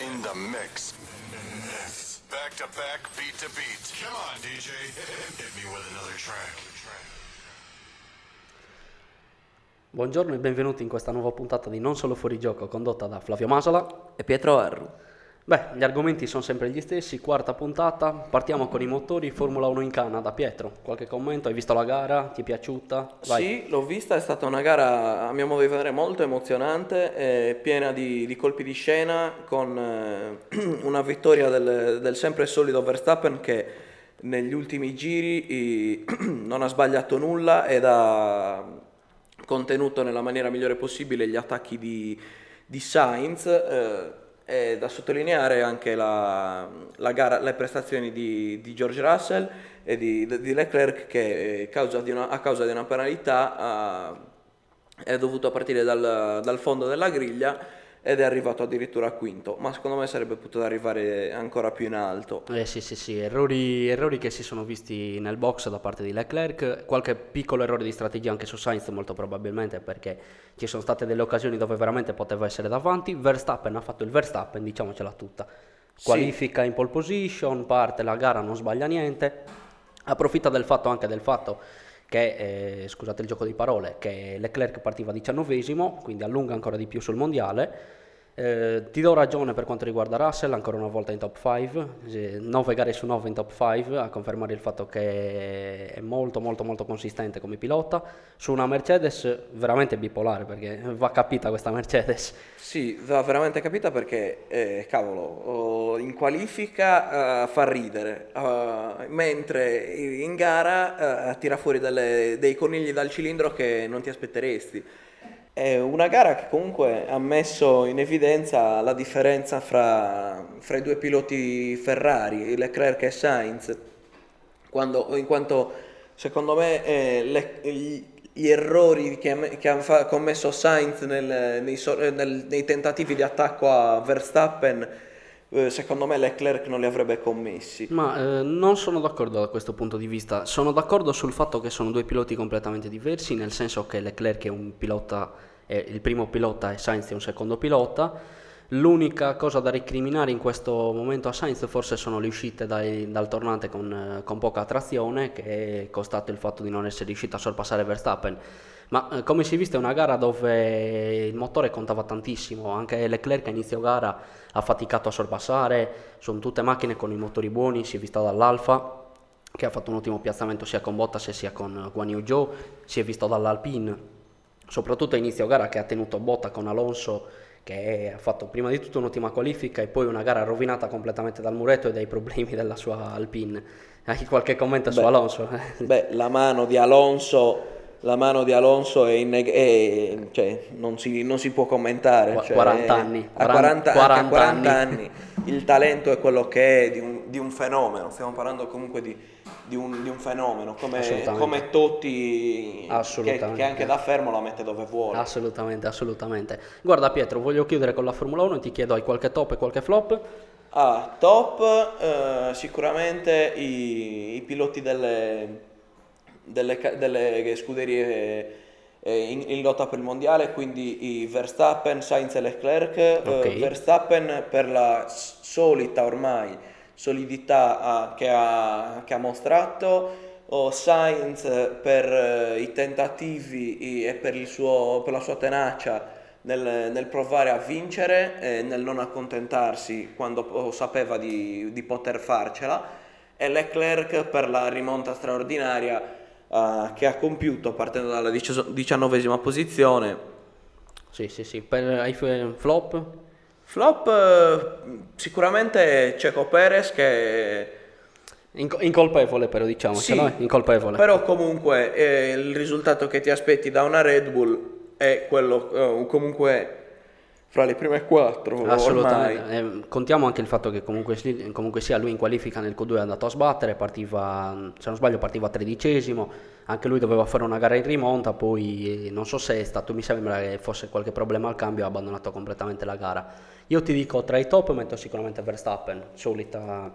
in the mix. Back to back, beat to beat. Come on, DJ. Hit me with another track. Buongiorno e benvenuti in questa nuova puntata di Non Solo Fuori Gioco condotta da Flavio Masola. E Pietro Arru. Beh, gli argomenti sono sempre gli stessi, quarta puntata, partiamo con i motori, Formula 1 in Canada. Pietro, qualche commento? Hai visto la gara? Ti è piaciuta? Vai. Sì, l'ho vista, è stata una gara a mio modo di vedere molto emozionante, eh, piena di, di colpi di scena, con eh, una vittoria del, del sempre solido Verstappen che negli ultimi giri i- non ha sbagliato nulla ed ha contenuto nella maniera migliore possibile gli attacchi di, di Sainz. È da sottolineare anche la, la gara, le prestazioni di, di George Russell e di, di Leclerc che eh, causa di una- a causa di una penalità ha- è dovuto partire dal, dal fondo della griglia ed è arrivato addirittura a quinto, ma secondo me sarebbe potuto arrivare ancora più in alto. Eh sì, sì, sì, errori, errori che si sono visti nel box da parte di Leclerc, qualche piccolo errore di strategia anche su Sainz molto probabilmente perché ci sono state delle occasioni dove veramente poteva essere davanti, Verstappen ha fatto il Verstappen, diciamocela tutta, qualifica in pole position, parte la gara, non sbaglia niente, approfitta del fatto anche del fatto che, eh, scusate il gioco di parole, che Leclerc partiva diciannovesimo, quindi allunga ancora di più sul mondiale. Eh, ti do ragione per quanto riguarda Russell, ancora una volta in top 5, 9 gare su 9 in top 5, a confermare il fatto che è molto molto molto consistente come pilota. Su una Mercedes veramente bipolare, perché va capita questa Mercedes. Sì, va veramente capita perché, eh, cavolo, oh, in qualifica eh, fa ridere, eh, mentre in gara eh, tira fuori delle- dei conigli dal cilindro che non ti aspetteresti. È una gara che comunque ha messo in evidenza la differenza fra, fra i due piloti Ferrari, Leclerc e Sainz, quando- in quanto secondo me eh, le- gli, gli errori che, che ha commesso Sainz nel- nei, eh, nel- nei tentativi di attacco a Verstappen, eh, secondo me Leclerc non li avrebbe commessi. Ma eh, non sono d'accordo da questo punto di vista. Sono d'accordo sul fatto che sono due piloti completamente diversi, nel senso che Leclerc è un pilota, è il primo pilota e Sainz è un secondo pilota. L'unica cosa da recriminare in questo momento a Sainz forse sono le uscite dai- dal tornante con, eh, con poca trazione, che è costato il fatto di non essere riuscito a sorpassare Verstappen. Ma eh, come si è visto è una gara dove il motore contava tantissimo, anche Leclerc a inizio gara ha faticato a sorpassare, sono tutte macchine con i motori buoni, si è vista dall'Alfa che ha fatto un ottimo piazzamento sia con Bottas sia con Guan Yu Zhou, si è visto dall'Alpine, soprattutto a inizio gara che ha tenuto botta con Alonso che ha fatto prima di tutto un'ottima qualifica e poi una gara rovinata completamente dal muretto e dai problemi della sua Alpine. Hai qualche commento su Beh, Alonso? Beh, la mano di Alonso, la mano di Alonso è inneg- è- cioè, non, si, non si può commentare. Qu- cioè, 40 anni, A 40 40, anche a 40 anni. anni. Il talento è quello che è di un, di un fenomeno. Stiamo parlando comunque di, di un, di un fenomeno, come, come Totti, che, Assolutamente. che anche da fermo la mette dove vuole. Assolutamente, assolutamente. Guarda Pietro, voglio chiudere con la Formula 1 e ti chiedo hai qualche top e qualche flop? Ah, top eh, sicuramente i, i piloti delle, delle, delle scuderie eh, in, in lotta per il mondiale, quindi i Verstappen, Sainz e Leclerc. Eh, Ok. Verstappen per la solita ormai solidità ah, che, ha, che ha mostrato, o Sainz per eh, i tentativi e per, il suo- per la sua tenacia nel, nel provare a vincere e nel non accontentarsi quando sapeva di, di poter farcela e Leclerc per la rimonta straordinaria eh, che ha compiuto partendo dalla diciannovesima posizione. Sì, sì, sì. Per, f- flop? Flop eh, sicuramente Checo Perez che Inco- incolpevole però diciamo, Sì, no? Incolpevole. però comunque eh, il risultato che ti aspetti da una Red Bull è quello eh, comunque fra le prime quattro. Assolutamente, Eh, contiamo anche il fatto che comunque, comunque sia lui in qualifica nel Q2 è andato a sbattere, partiva, se non sbaglio partiva tredicesimo, anche lui doveva fare una gara in rimonta, poi eh, non so se è stato, mi sembra che fosse qualche problema al cambio, ha abbandonato completamente la gara. Io ti dico tra i top metto sicuramente Verstappen, solita,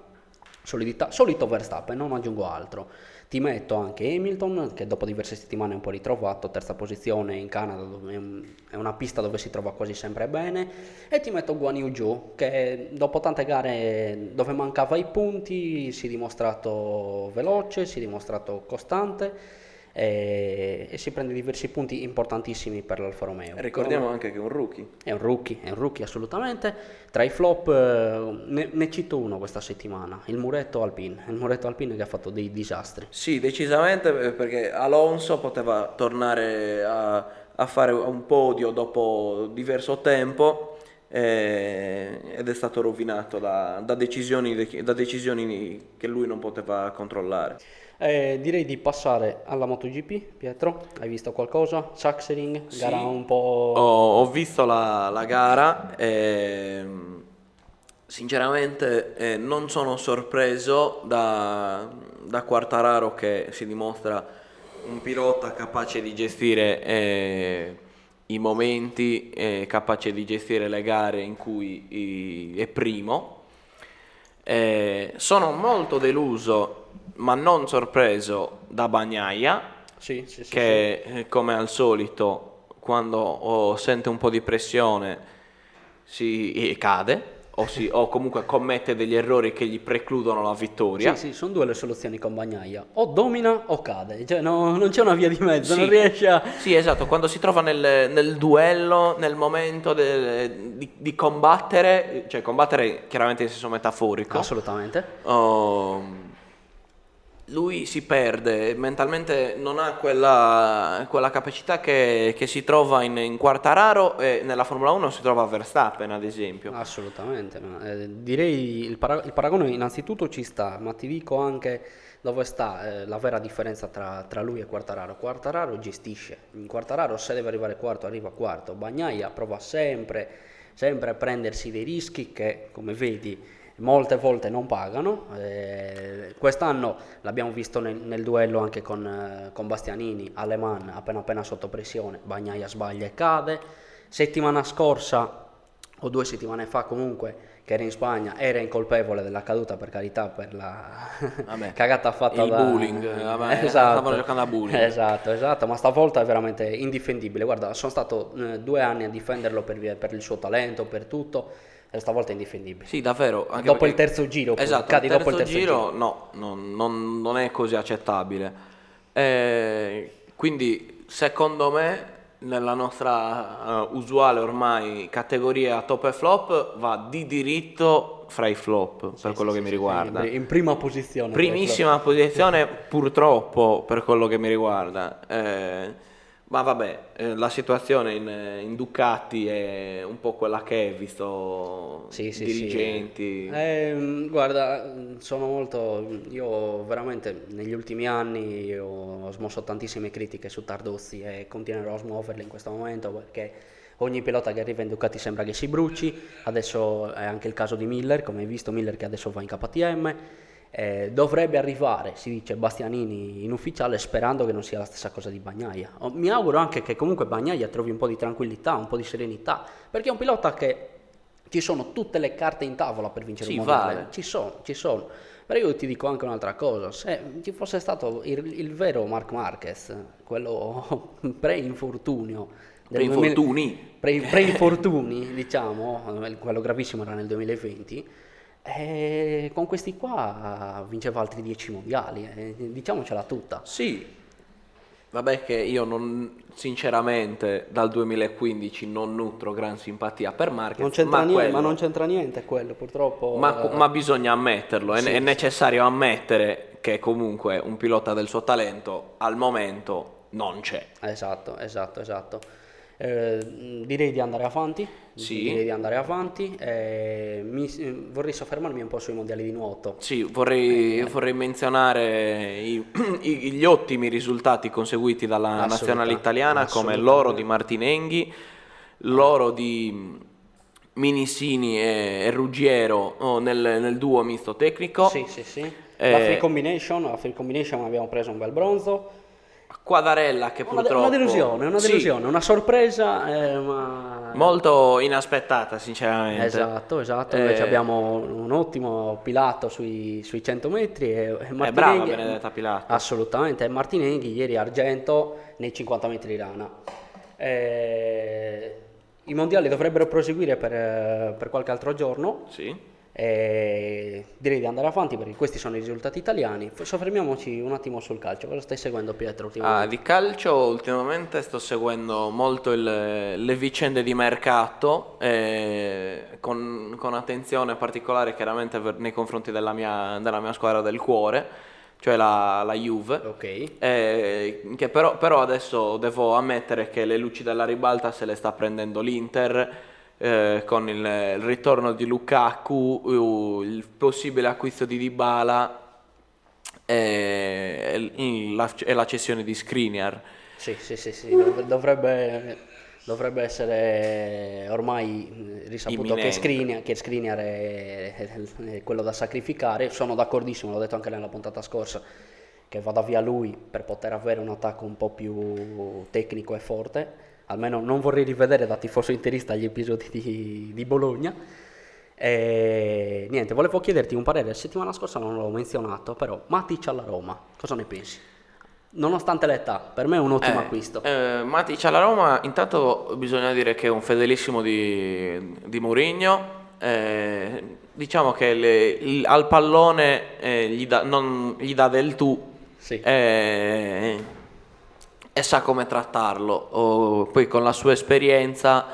solidità, solito Verstappen, non aggiungo altro. Ti metto anche Hamilton, che dopo diverse settimane è un po' ritrovato, terza posizione in Canada, dove è, un- è una pista dove si trova quasi sempre bene, e ti metto Guan Yu Zhou, che dopo tante gare dove mancava i punti si è dimostrato veloce, si è dimostrato costante e, e si prende diversi punti importantissimi per l'Alfa Romeo. Ricordiamo anche che è un rookie. È un rookie, è un rookie assolutamente. Tra i flop eh, ne, ne cito uno questa settimana, il muretto Alpine. Il muretto Alpine che ha fatto dei disastri. Sì, decisamente eh, perché Alonso poteva tornare a, a fare un podio dopo diverso tempo eh, ed è stato rovinato da, da decisioni, da decisioni che lui non poteva controllare. Eh, direi di passare alla MotoGP, Pietro. Hai visto qualcosa? Sachsenring, Sì. gara un po'... Ho, ho visto la, la gara e sinceramente eh, non sono sorpreso da, da Quartararo che si dimostra un pilota capace di gestire eh, i momenti, eh, capace di gestire le gare in cui i- è primo. Eh, sono molto deluso, ma non sorpreso da Bagnaia Sì, sì, sì, che eh, come al solito quando oh, sente un po' di pressione si cade o, si- o comunque commette degli errori che gli precludono la vittoria. Sì, sì, sono due le soluzioni con Bagnaia. O domina o cade. Cioè, no- non c'è una via di mezzo, Sì. non riesce a... Sì, esatto, quando si trova nel, nel duello, nel momento del- di, di combattere, cioè combattere chiaramente in senso metaforico, Assolutamente. oh, lui si perde, mentalmente non ha quella, quella capacità che, che si trova in, in Quartararo e nella Formula 1 si trova a Verstappen ad esempio. Assolutamente, no. Eh, direi il, para- il paragone innanzitutto ci sta, ma ti dico anche dove sta eh, la vera differenza tra, tra lui e Quartararo. Quartararo gestisce, in Quartararo se deve arrivare quarto arriva quarto, Bagnaia prova sempre, sempre a prendersi dei rischi che come vedi molte volte non pagano. Eh, quest'anno l'abbiamo visto nel, nel duello anche con, eh, con Bastianini, Aleman appena appena sotto pressione, Bagnaia sbaglia e cade. Settimana scorsa o due settimane fa comunque che era in Spagna era incolpevole della caduta per carità per la Vabbè, cagata fatta il da bullying, vabbè, esatto, stavano giocando a bullying. esatto esatto ma stavolta è veramente indifendibile guarda sono stato eh, due anni a difenderlo per, per il suo talento per tutto e stavolta è indifendibile Sì, davvero. anche Dopo perché- il terzo giro, Esatto, cadi il dopo terzo il terzo giro, no, non, non- non è così accettabile. Eh, quindi, secondo me, nella nostra eh, usuale ormai categoria top e flop, va di diritto fra i flop, per quello che mi riguarda. in prima posizione Primissima posizione, purtroppo, per quello che mi riguarda. Eh, ma vabbè, eh, la situazione in, in Ducati è un po' quella che è, visto Sì, sì, dirigenti. sì. Ehm, guarda, sono molto. Io veramente negli ultimi anni ho, ho smosso tantissime critiche su Tardozzi e continuerò a smuoverle in questo momento perché ogni pilota che arriva in Ducati sembra che si bruci. Adesso è anche il caso di Miller, come hai visto, Miller che adesso va in KTM. Eh, dovrebbe arrivare, si dice Bastianini in ufficiale, sperando che non sia la stessa cosa di Bagnaia. Oh, mi auguro anche che comunque Bagnaia trovi un po' di tranquillità, un po' di serenità, perché è un pilota che ci sono tutte le carte in tavola per vincere Sì, un mondiale. vale. Ci sono, ci sono. Però io ti dico anche un'altra cosa, se ci fosse stato il, il vero Mark Marquez, quello pre-infortunio, Pre-infortuni. 2000 pre- pre-infortuni, diciamo, quello gravissimo era nel 2020, e con questi qua vinceva altri 10 mondiali, eh, diciamocela tutta. Sì, vabbè che io non, sinceramente dal 2015 non nutro gran simpatia per Marquez, ma, niente, quello- ma non c'entra niente quello, purtroppo. ma- eh, ma bisogna ammetterlo, è, Sì, è sì. necessario ammettere che comunque un pilota del suo talento al momento non c'è. Esatto, esatto, esatto. Eh, direi di andare avanti. Sì. Direi di andare avanti. eh, mi- eh, vorrei soffermarmi un po' sui mondiali di nuoto. Sì, vorrei, vorrei menzionare i- i- gli ottimi risultati conseguiti dalla nazionale italiana come l'oro di Martinenghi, l'oro di Minisini e, e Ruggiero oh, nel, nel duo misto tecnico. Sì, sì, sì. Eh, La free combination, la free combination abbiamo preso un bel bronzo. Quadarella che purtroppo... una delusione, una Sì, delusione, una sorpresa, eh, ma... molto inaspettata sinceramente. Esatto, esatto. Invece Eh, abbiamo un ottimo Pilato sui, sui 100 metri. E, e È Martinenghi- brava Benedetta Pilato. Assolutamente. E Martinenghi ieri argento nei 50 metri di rana. Eh, I mondiali dovrebbero proseguire per, eh, per qualche altro giorno. Sì. E direi di andare avanti perché questi sono i risultati italiani. Soffermiamoci un attimo sul calcio. Cosa stai seguendo, Pietro? Ah, di calcio ultimamente sto seguendo molto il- le vicende di mercato, eh, con, con attenzione particolare chiaramente per- nei confronti della mia, della mia squadra del cuore, cioè la, la Juve. Ok. Eh, che però, però adesso devo ammettere che le luci della ribalta se le sta prendendo l'Inter eh, con il, il ritorno di Lukaku, il possibile acquisto di Dybala e, e la, e la cessione di Skriniar. Sì, sì, sì, sì, dov- dovrebbe, dovrebbe essere ormai eh, risaputo che. Skriniar, che Skriniar è- è quello da sacrificare. Sono d'accordissimo, l'ho detto anche nella puntata scorsa, che vada via lui per poter avere un attacco un po' più tecnico e forte. Almeno non vorrei rivedere da tifoso interista gli episodi di, di Bologna. E niente, volevo chiederti un parere. La settimana scorsa non l'ho menzionato, però Matic alla Roma, cosa ne pensi? Nonostante l'età, per me è un ottimo Eh, acquisto. eh, Matic alla Roma, intanto bisogna dire che è un fedelissimo di, di Mourinho. eh, diciamo che le- il- al pallone eh, gli, dà, non, gli dà del tu Sì. eh, e sa come trattarlo. Oh, poi con la sua esperienza,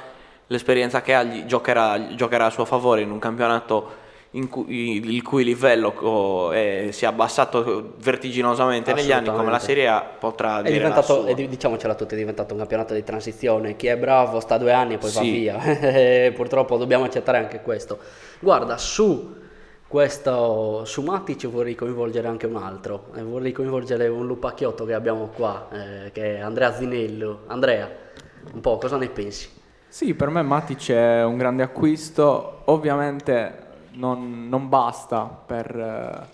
l'esperienza che ha, gli giocherà, giocherà a suo favore in un campionato in cui, il cui livello è- si è abbassato vertiginosamente negli anni come la. Serie A potrà È dire la è di- diciamocela tutti, è diventato un campionato di transizione. Chi è bravo sta due anni e poi va Sì. via. E Purtroppo dobbiamo accettare anche questo. Guarda, su questo, su Matic vorrei coinvolgere anche un altro. E vorrei coinvolgere un lupacchiotto che abbiamo qua, eh, che è Andrea Zinello. Andrea, un po' cosa ne pensi? Sì, per me Matic è un grande acquisto, ovviamente non, non basta per eh,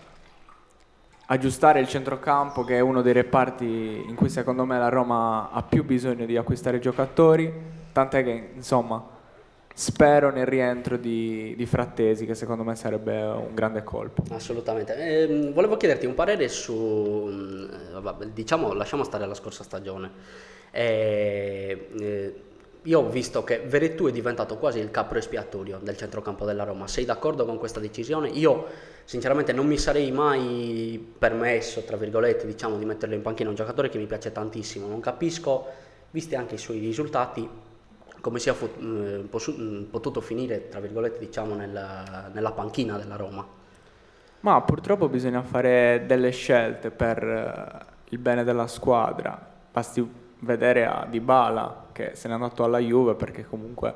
aggiustare il centrocampo che è uno dei reparti in cui secondo me la Roma ha più bisogno di acquistare giocatori, tant'è che insomma spero nel rientro di, di Frattesi che secondo me sarebbe un grande colpo. Assolutamente. Ehm, volevo chiederti un parere su, mm, eh, vabbè, diciamo, lasciamo stare la scorsa stagione. Eh, eh, io ho visto che Veretù è diventato quasi il capro espiatorio del centrocampo della Roma. Sei d'accordo con questa decisione? Io sinceramente non mi sarei mai permesso, tra virgolette, diciamo, di metterlo in panchina un giocatore che mi piace tantissimo. Non capisco, visti anche i suoi risultati, come sia possu- mm, potuto finire, tra virgolette, diciamo, nella, nella panchina della Roma. Ma purtroppo bisogna fare delle scelte per eh, il bene della squadra. Basti vedere a Dybala che se n'è andato alla Juve perché comunque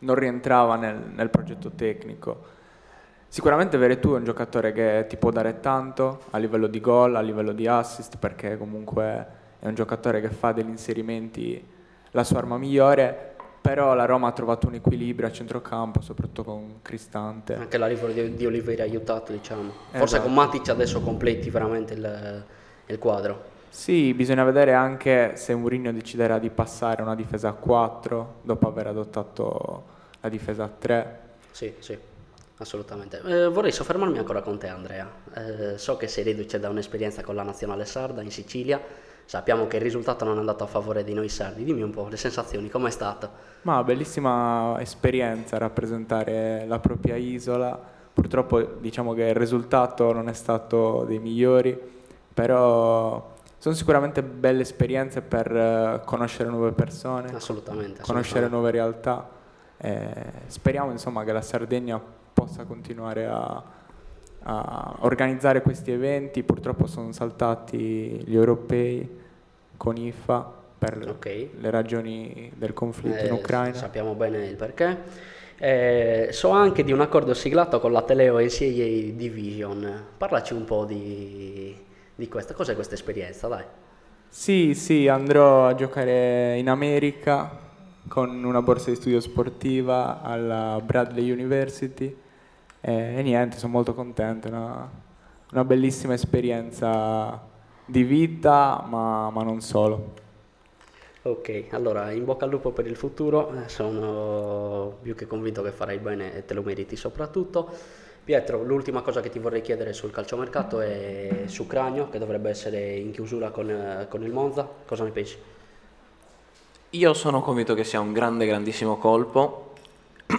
non rientrava nel, nel progetto tecnico. Sicuramente Veretù è un giocatore che ti può dare tanto a livello di gol, a livello di assist, perché comunque è un giocatore che fa degli inserimenti la sua arma migliore, però la Roma ha trovato un equilibrio a centrocampo, soprattutto con Cristante. Anche l'arrivo di, di Oliveira ha aiutato, diciamo. Forse Esatto. con Matic adesso completi veramente il, il quadro. Sì, bisogna vedere anche se Mourinho deciderà di passare una difesa a 4 dopo aver adottato la difesa a 3. Sì, sì, assolutamente. Eh, vorrei soffermarmi ancora con te, Andrea. Eh, so che sei reduce da un'esperienza con la nazionale sarda in Sicilia. Sappiamo che il risultato non è andato a favore di noi sardi. Dimmi un po' le sensazioni, com'è stato? Ma bellissima esperienza rappresentare la propria isola. Purtroppo diciamo che il risultato non è stato dei migliori, però sono sicuramente belle esperienze per eh, conoscere nuove persone, Assolutamente. conoscere assolutamente. nuove realtà. Eh, speriamo insomma che la Sardegna possa continuare a, a organizzare questi eventi. Purtroppo sono saltati gli europei con IFA per Ok. le ragioni del conflitto in Eh, Ucraina. Sappiamo bene il perché. Eh, so anche di un accordo siglato con la Teleo NCAA Division. Parlaci un po' di, di questa. Cos'è questa esperienza, dai? Sì, sì, andrò a giocare in America con una borsa di studio sportiva alla Bradley University e, e niente, sono molto contento, è una, una bellissima esperienza di vita, ma, ma non solo. Ok, allora in bocca al lupo per il futuro, eh, sono più che convinto che farai bene e te lo meriti soprattutto. Pietro, l'ultima cosa che ti vorrei chiedere sul calciomercato è su Cranio, che dovrebbe essere in chiusura con, eh, con il Monza, cosa ne pensi? Io sono convinto che sia un grande, grandissimo colpo.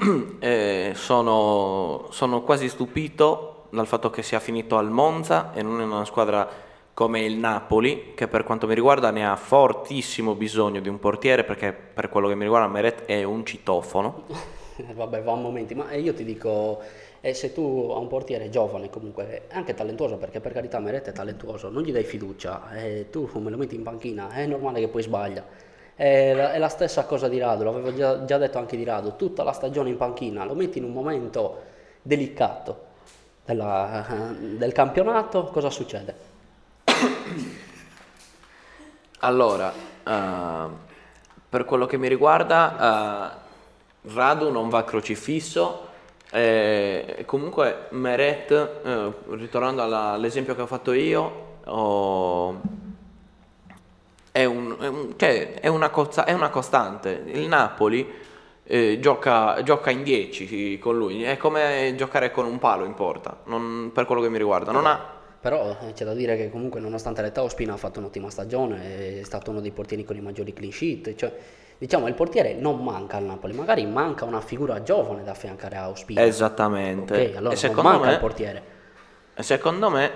Eh, sono, sono quasi stupito dal fatto che sia finito al Monza e non in una squadra come il Napoli, che per quanto mi riguarda ne ha fortissimo bisogno di un portiere, perché per quello che mi riguarda Meret è un citofono. Vabbè, va a momenti, ma io ti dico, eh, se tu hai un portiere giovane comunque, anche talentuoso, perché per carità Meret è talentuoso, non gli dai fiducia, eh, tu me lo metti in panchina, è normale che poi sbaglia. È la, è la stessa cosa di Rado, l'avevo già, già detto anche di Rado, tutta la stagione in panchina, lo metti in un momento delicato della- del campionato, cosa succede? Allora, eh, per quello che mi riguarda, eh, Radu non va crocifisso. eh, comunque, Meret, eh, ritornando all'esempio che ho fatto io, ho- è, un- è un- cioè, è una, costa- è una costante. Il Napoli eh, gioca, gioca in 10 con lui, è come giocare con un palo in porta, non- per quello che mi riguarda. Non ha, Però eh, c'è da dire che comunque nonostante l'età Ospina ha fatto un'ottima stagione, è stato uno dei portieri con i maggiori clean sheet, cioè diciamo il portiere non manca al Napoli, magari manca una figura giovane da affiancare a Ospina. Esattamente. Ok, allora E secondo manca me- il portiere. Secondo me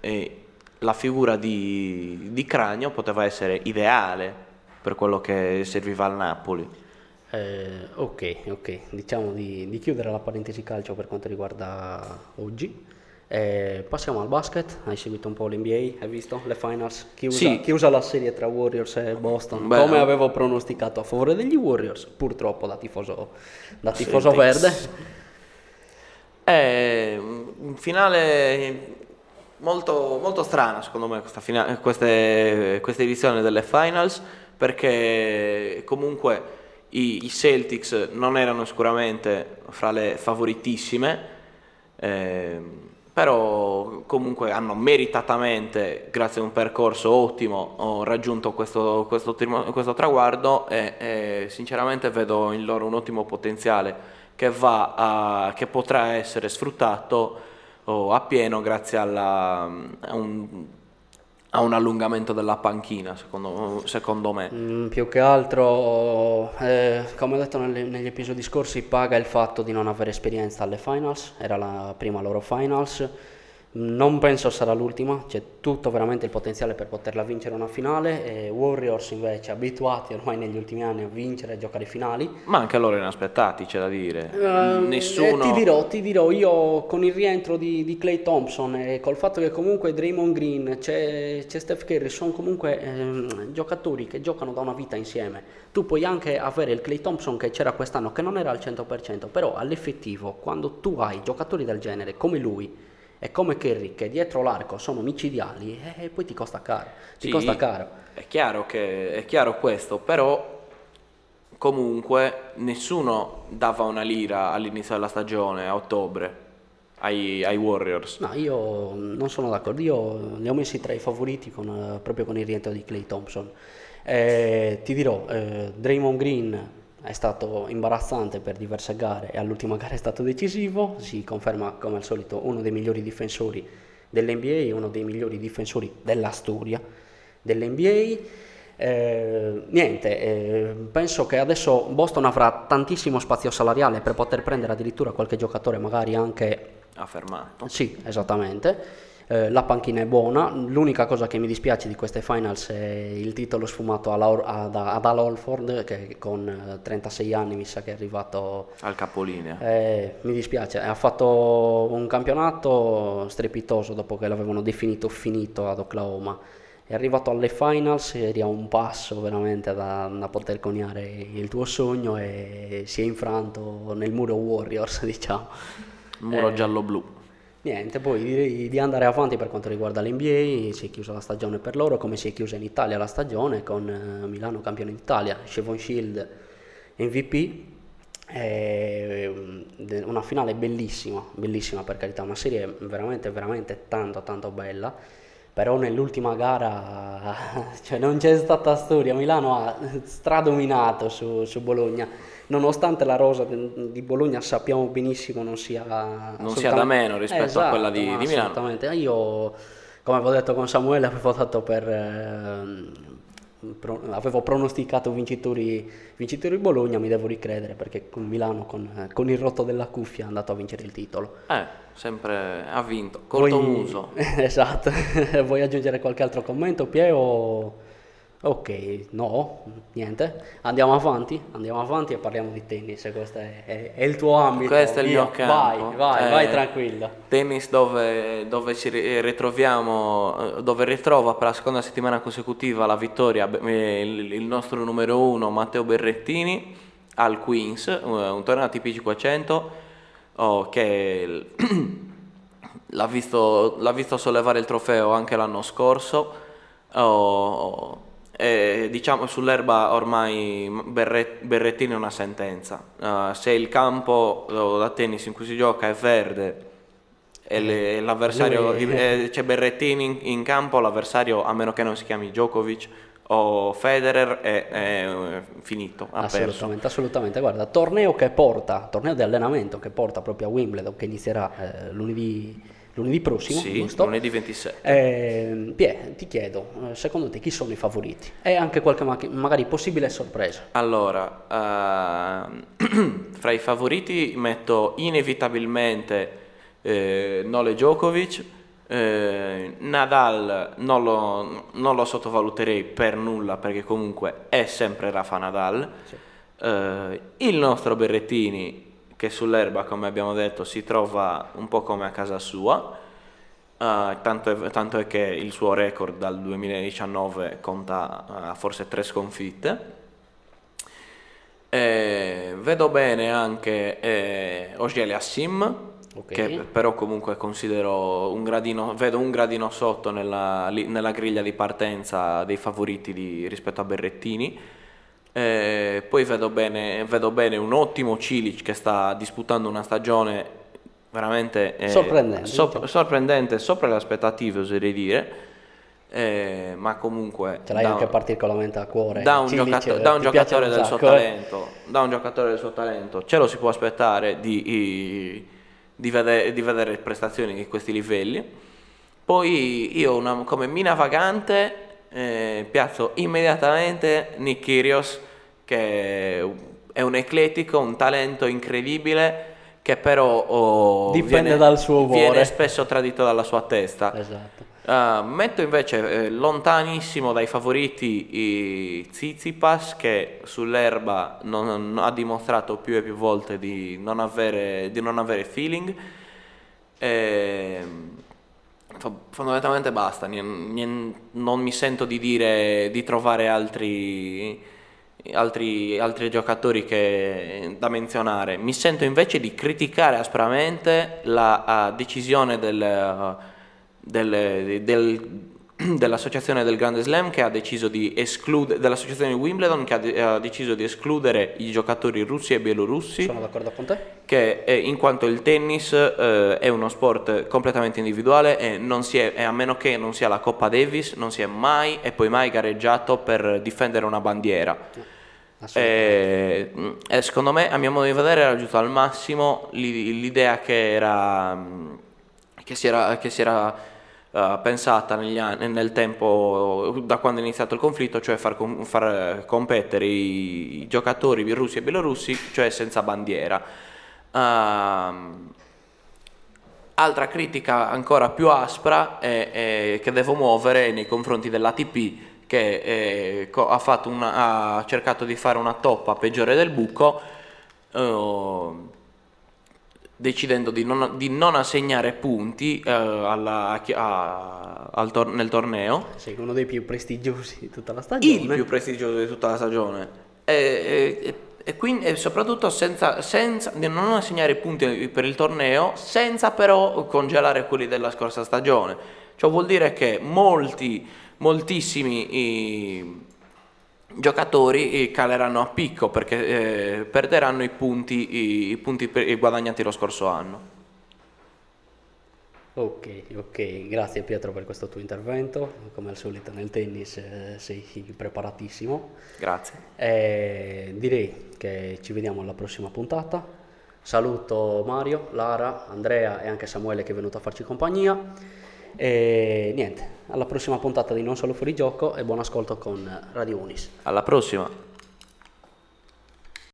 eh, la figura di, di Cranio poteva essere ideale per quello che serviva al Napoli. Eh, ok, ok, diciamo di, di chiudere la parentesi calcio per quanto riguarda oggi. Eh, passiamo al basket, hai seguito un po' l'NBA, hai visto le finals? Chiusa, Sì. chiusa la serie tra Warriors e Boston, Beh, come avevo pronosticato a favore degli Warriors, purtroppo da tifoso, da tifoso verde. È un finale molto, molto strano secondo me questa fina- queste, questa edizione delle finals perché comunque i, i Celtics non erano sicuramente fra le favoritissime ehm, però comunque hanno meritatamente grazie a un percorso ottimo raggiunto questo, questo, questo traguardo e, e sinceramente vedo in loro un ottimo potenziale che, va a- che potrà essere sfruttato oh, appieno grazie alla- a, un, a un allungamento della panchina, secondo, secondo me. Mm, più che altro, eh, come ho detto nelle- negli episodi scorsi, paga il fatto di non avere esperienza alle finals, era la prima loro finals, non penso sarà l'ultima, c'è tutto veramente il potenziale per poterla vincere una finale, e Warriors invece abituati ormai negli ultimi anni a vincere e giocare finali, Ma anche loro inaspettati, c'è da dire. Ehm, Nessuno... eh, ti dirò, ti dirò, io con il rientro di, di Clay Thompson e col fatto che comunque Draymond Green, c'è, c'è Steph Curry, sono comunque ehm, giocatori che giocano da una vita insieme. Tu puoi anche avere il Clay Thompson che c'era quest'anno, che non era al 100%, però all'effettivo, quando tu hai giocatori del genere come lui e come Curry, che dietro l'arco sono micidiali, eh, poi ti costa caro. Ti Sì, costa caro. È chiaro, che, è chiaro questo, però comunque nessuno dava una lira all'inizio della stagione, a ottobre, ai, ai Warriors. No, io non sono d'accordo, io li ho messi tra i favoriti con, proprio con il rientro di Clay Thompson. Eh, ti dirò, eh, Draymond Green è stato imbarazzante per diverse gare e all'ultima gara è stato decisivo, si conferma come al solito uno dei migliori difensori dell'NBA e uno dei migliori difensori della storia dell'NBA. Eh, niente, eh, penso che adesso Boston avrà tantissimo spazio salariale per poter prendere addirittura qualche giocatore magari anche Ha fermato. sì, esattamente. Eh, la panchina è buona. L'unica cosa che mi dispiace di queste finals è il titolo sfumato ad, ad Al Holford, che con eh, 36 anni mi sa che è arrivato. Al capolinea. eh, mi dispiace, ha fatto un campionato strepitoso dopo che l'avevano definito finito ad Oklahoma. È arrivato alle finals, eri a un passo veramente da, da poter coniare il tuo sogno e si è infranto nel muro Warriors, diciamo. Muro Eh, giallo-blu. Niente, poi direi di andare avanti per quanto riguarda l'NBA, si è chiusa la stagione per loro, come si è chiusa in Italia la stagione con eh, Milano campione d'Italia, Chevon Shield MVP, mm, una finale bellissima, bellissima per carità, una serie veramente, veramente tanto, tanto bella. però nell'ultima gara cioè, non c'è stata storia, Milano ha stradominato su, su Bologna, nonostante la rosa de- di Bologna sappiamo benissimo non sia, Non sia da meno rispetto a quella di- di Milano. Assolutamente, io come avevo detto con Samuele avevo dato per... pro- avevo pronosticato vincitori, vincitori Bologna, mi devo ricredere perché con Milano con, con il rotto della cuffia è andato a vincere il titolo. Eh, sempre ha vinto, corto Vuoi- muso. esatto. Vuoi aggiungere qualche altro commento, Pie? O... Ok, no, niente. Andiamo avanti, andiamo avanti e parliamo di tennis. Questo è, è- è il tuo ambito. Questo è il via. mio campo. Vai, vai, Eh, vai tranquillo. Tennis dove, dove ci ri- ritroviamo, eh, dove ritrova per la seconda settimana consecutiva la vittoria eh, il, il nostro numero uno Matteo Berrettini al Queens, eh, un torneo ATP 500 oh, che l'ha visto, l'ha visto sollevare il trofeo anche l'anno scorso. oh, e, diciamo sull'erba ormai Berre- Berrettini è una sentenza. Uh, se il campo da tennis in cui si gioca è verde e le- l'avversario Lui- eh, c'è Berrettini in, in campo, l'avversario a meno che non si chiami Djokovic o Federer è, è, eh, finito, ha perso. Assolutamente, assolutamente. Guarda, torneo che porta, torneo di allenamento che porta proprio a Wimbledon, che inizierà eh, lunedì, lunedì prossimo, Sì, giusto? lunedì 27. Eh, Pie, ti chiedo, eh, secondo te chi sono i favoriti? E anche qualche ma- magari possibile sorpresa. Allora, ehm, fra i favoriti metto inevitabilmente eh, Nole Djokovic, eh, Nadal non lo, non lo sottovaluterei per nulla perché comunque è sempre Rafa Nadal, Eh, il nostro Berrettini che sull'erba come abbiamo detto si trova un po' come a casa sua, eh, tanto, è, tanto è che il suo record dal 2019 conta eh, forse tre sconfitte. Eh, vedo bene anche eh, Ogele Assim, Ok. che però comunque considero un gradino, vedo un gradino sotto nella, nella griglia di partenza dei favoriti di- rispetto a Berrettini. Eh, poi vedo bene, vedo bene un ottimo Cilic che sta disputando una stagione veramente eh, Sorprendente. sop- sorprendente, sopra le aspettative oserei dire. Eh, ma comunque Ce l'hai da- anche particolarmente a cuore. da un, Cilic, giocato- eh, da un giocatore un del suo sacco, eh? talento, da un giocatore del suo talento, ce lo si può aspettare di, di vede- di vedere prestazioni di questi livelli. Poi io una- come mina vagante eh, piazzo immediatamente Nick Kyrgios che è un ecletico, un talento incredibile che però oh, Dipende viene- dal suo viene cuore. spesso tradito dalla sua testa. Esatto. Uh, metto invece eh, lontanissimo dai favoriti i Tsitsipas che sull'erba non, non- ha dimostrato più e più volte di non avere, di non avere feeling. Ehm, fa- fondamentalmente basta, non mi sento di dire di trovare altri, altri, altri giocatori che- da menzionare. Mi sento invece di criticare aspramente la decisione del, del- del- dell'associazione del Grande Slam che ha deciso di escludere dell'associazione di Wimbledon che ha, de- ha deciso di escludere i giocatori russi e bielorussi Sono d'accordo con te? che eh, in quanto il tennis eh, è uno sport completamente individuale e, non si è, e a meno che non sia la Coppa Davis non si è mai e poi mai gareggiato per difendere una bandiera. Assolutamente. E, e secondo me, a mio modo di vedere, era raggiunto al massimo l'i- l'idea che era che si era, che si era eh, pensata anni, nel tempo da quando è iniziato il conflitto, cioè far, com- far, competere i, giocatori russi e bielorussi, cioè senza bandiera. Ehm, Altra critica ancora più aspra è- è che devo muovere nei confronti dell'ATP che eh, co- ha, una- ha cercato di fare una toppa peggiore del buco eh, decidendo di non, di non assegnare punti eh, alla- a- al tor- nel torneo. Sei uno dei più prestigiosi di tutta la stagione. il più prestigioso di tutta la stagione. E, e- e quindi e soprattutto senza, senza di non assegnare punti per il torneo senza però congelare quelli della scorsa stagione. Ciò vuol dire che molti moltissimi i, giocatori eh, caleranno a picco perché eh, perderanno i punti, i, i punti per- guadagnati lo scorso anno Ok, ok, grazie Pietro per questo tuo intervento, come al solito nel tennis eh, sei preparatissimo. Grazie. E direi che ci vediamo alla prossima puntata. Saluto Mario, Lara, Andrea e anche Samuele che è venuto a farci compagnia. E niente, alla prossima puntata di Non Solo Fuori Gioco e buon ascolto con Radio Unis. Alla prossima.